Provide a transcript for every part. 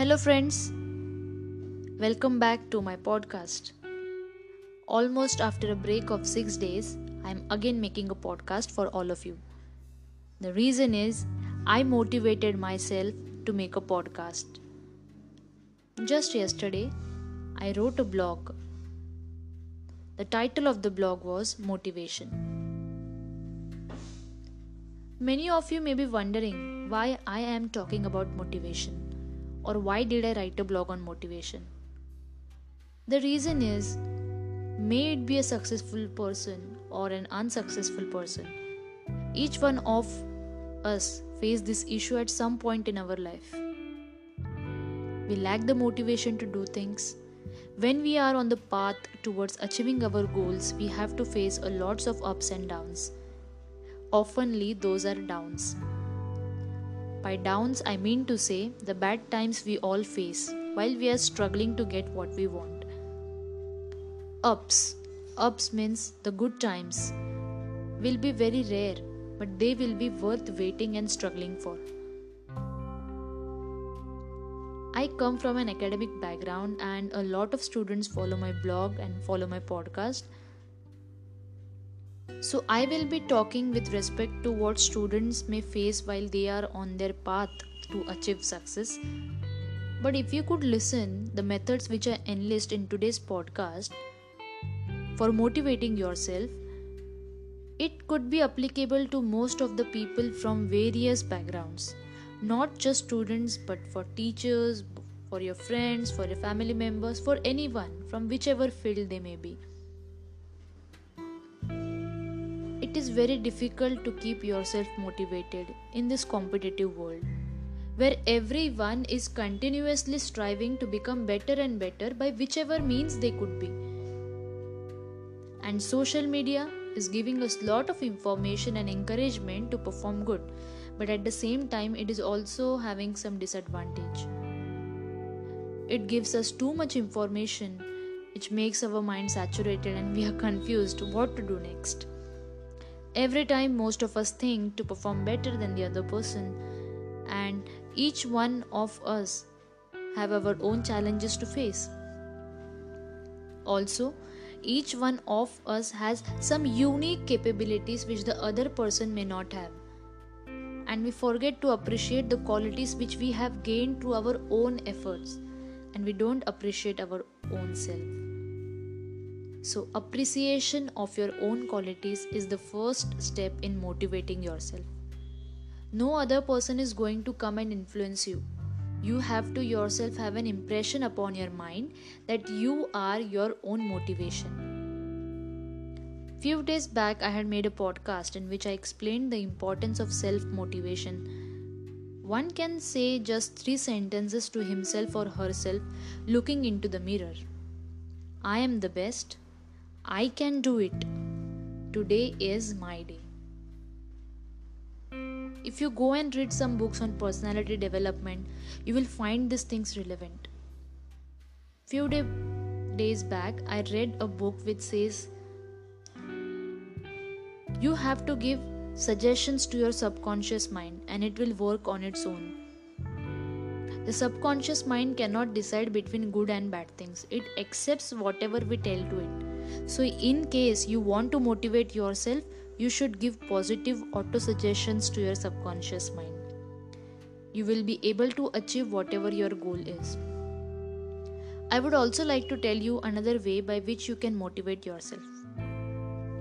Hello, friends. Welcome back to my podcast. Almost after a break of six days, I'm again making a podcast for all of you. The reason is I motivated myself to make a podcast. Just yesterday, I wrote a blog. The title of the blog was Motivation. Many of you may be wondering why I am talking about motivation or why did I write a blog on motivation. The reason is may it be a successful person or an unsuccessful person, each one of us face this issue at some point in our life. We lack the motivation to do things. When we are on the path towards achieving our goals, we have to face a lots of ups and downs. Oftenly, those are downs. By downs, I mean to say the bad times we all face while we are struggling to get what we want. Ups. Ups means the good times will be very rare, but they will be worth waiting and struggling for. I come from an academic background, and a lot of students follow my blog and follow my podcast. So, I will be talking with respect to what students may face while they are on their path to achieve success. But if you could listen the methods which I enlist in today's podcast for motivating yourself, it could be applicable to most of the people from various backgrounds not just students but for teachers for your friends for your family members for anyone from whichever field they may be it is very difficult to keep yourself motivated in this competitive world where everyone is continuously striving to become better and better by whichever means they could be. And social media is giving us lot of information and encouragement to perform good but at the same time it is also having some disadvantage. It gives us too much information which makes our mind saturated and we are confused what to do next every time most of us think to perform better than the other person. And each one of us have our own challenges to face. Also each one of us has some unique capabilities which the other person may not have. And we forget to appreciate the qualities which we have gained through our own efforts. And we don't appreciate our own self. So, appreciation of your own qualities is the first step in motivating yourself. No other person is going to come and influence you. You have to yourself have an impression upon your mind that you are your own motivation. Few days back, I had made a podcast in which I explained the importance of self motivation. One can say just three sentences to himself or herself looking into the mirror I am the best. I can do it. Today is my day. If you go and read some books on personality development, you will find these things relevant. Few day, days back, I read a book which says you have to give suggestions to your subconscious mind and it will work on its own. The subconscious mind cannot decide between good and bad things, it accepts whatever we tell to it. So, in case you want to motivate yourself, you should give positive auto suggestions to your subconscious mind. You will be able to achieve whatever your goal is. I would also like to tell you another way by which you can motivate yourself.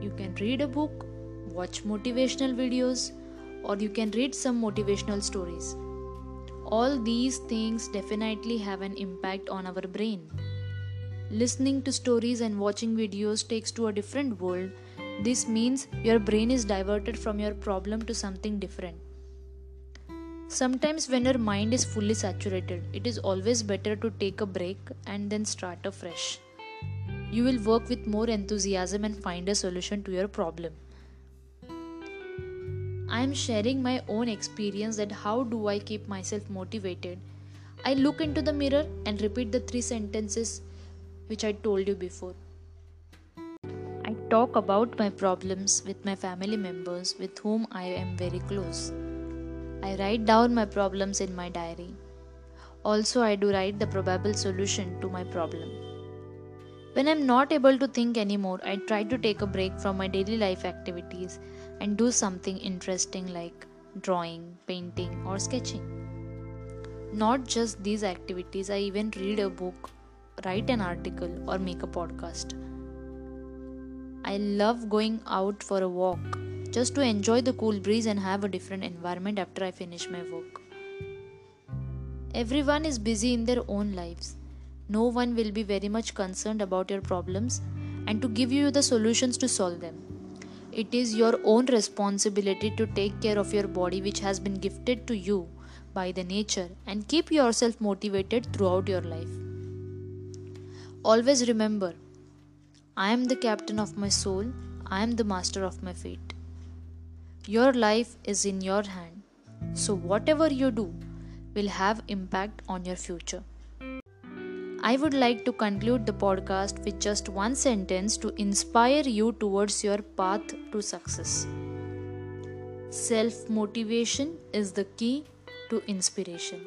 You can read a book watch motivational videos, or you can read some motivational stories. All these things definitely have an impact on our brain. Listening to stories and watching videos takes to a different world. This means your brain is diverted from your problem to something different. Sometimes, when your mind is fully saturated, it is always better to take a break and then start afresh. You will work with more enthusiasm and find a solution to your problem. I am sharing my own experience that how do I keep myself motivated. I look into the mirror and repeat the three sentences which I told you before. I talk about my problems with my family members with whom I am very close. I write down my problems in my diary. Also, I do write the probable solution to my problem. When I'm not able to think anymore, I try to take a break from my daily life activities and do something interesting like drawing, painting, or sketching. Not just these activities, I even read a book, write an article, or make a podcast. I love going out for a walk just to enjoy the cool breeze and have a different environment after I finish my work. Everyone is busy in their own lives. No one will be very much concerned about your problems and to give you the solutions to solve them. It is your own responsibility to take care of your body, which has been gifted to you by the nature, and keep yourself motivated throughout your life. Always remember I am the captain of my soul, I am the master of my fate. Your life is in your hand, so whatever you do will have impact on your future. I would like to conclude the podcast with just one sentence to inspire you towards your path to success. Self motivation is the key to inspiration.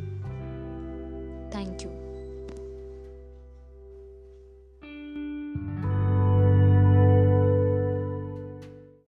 Thank you.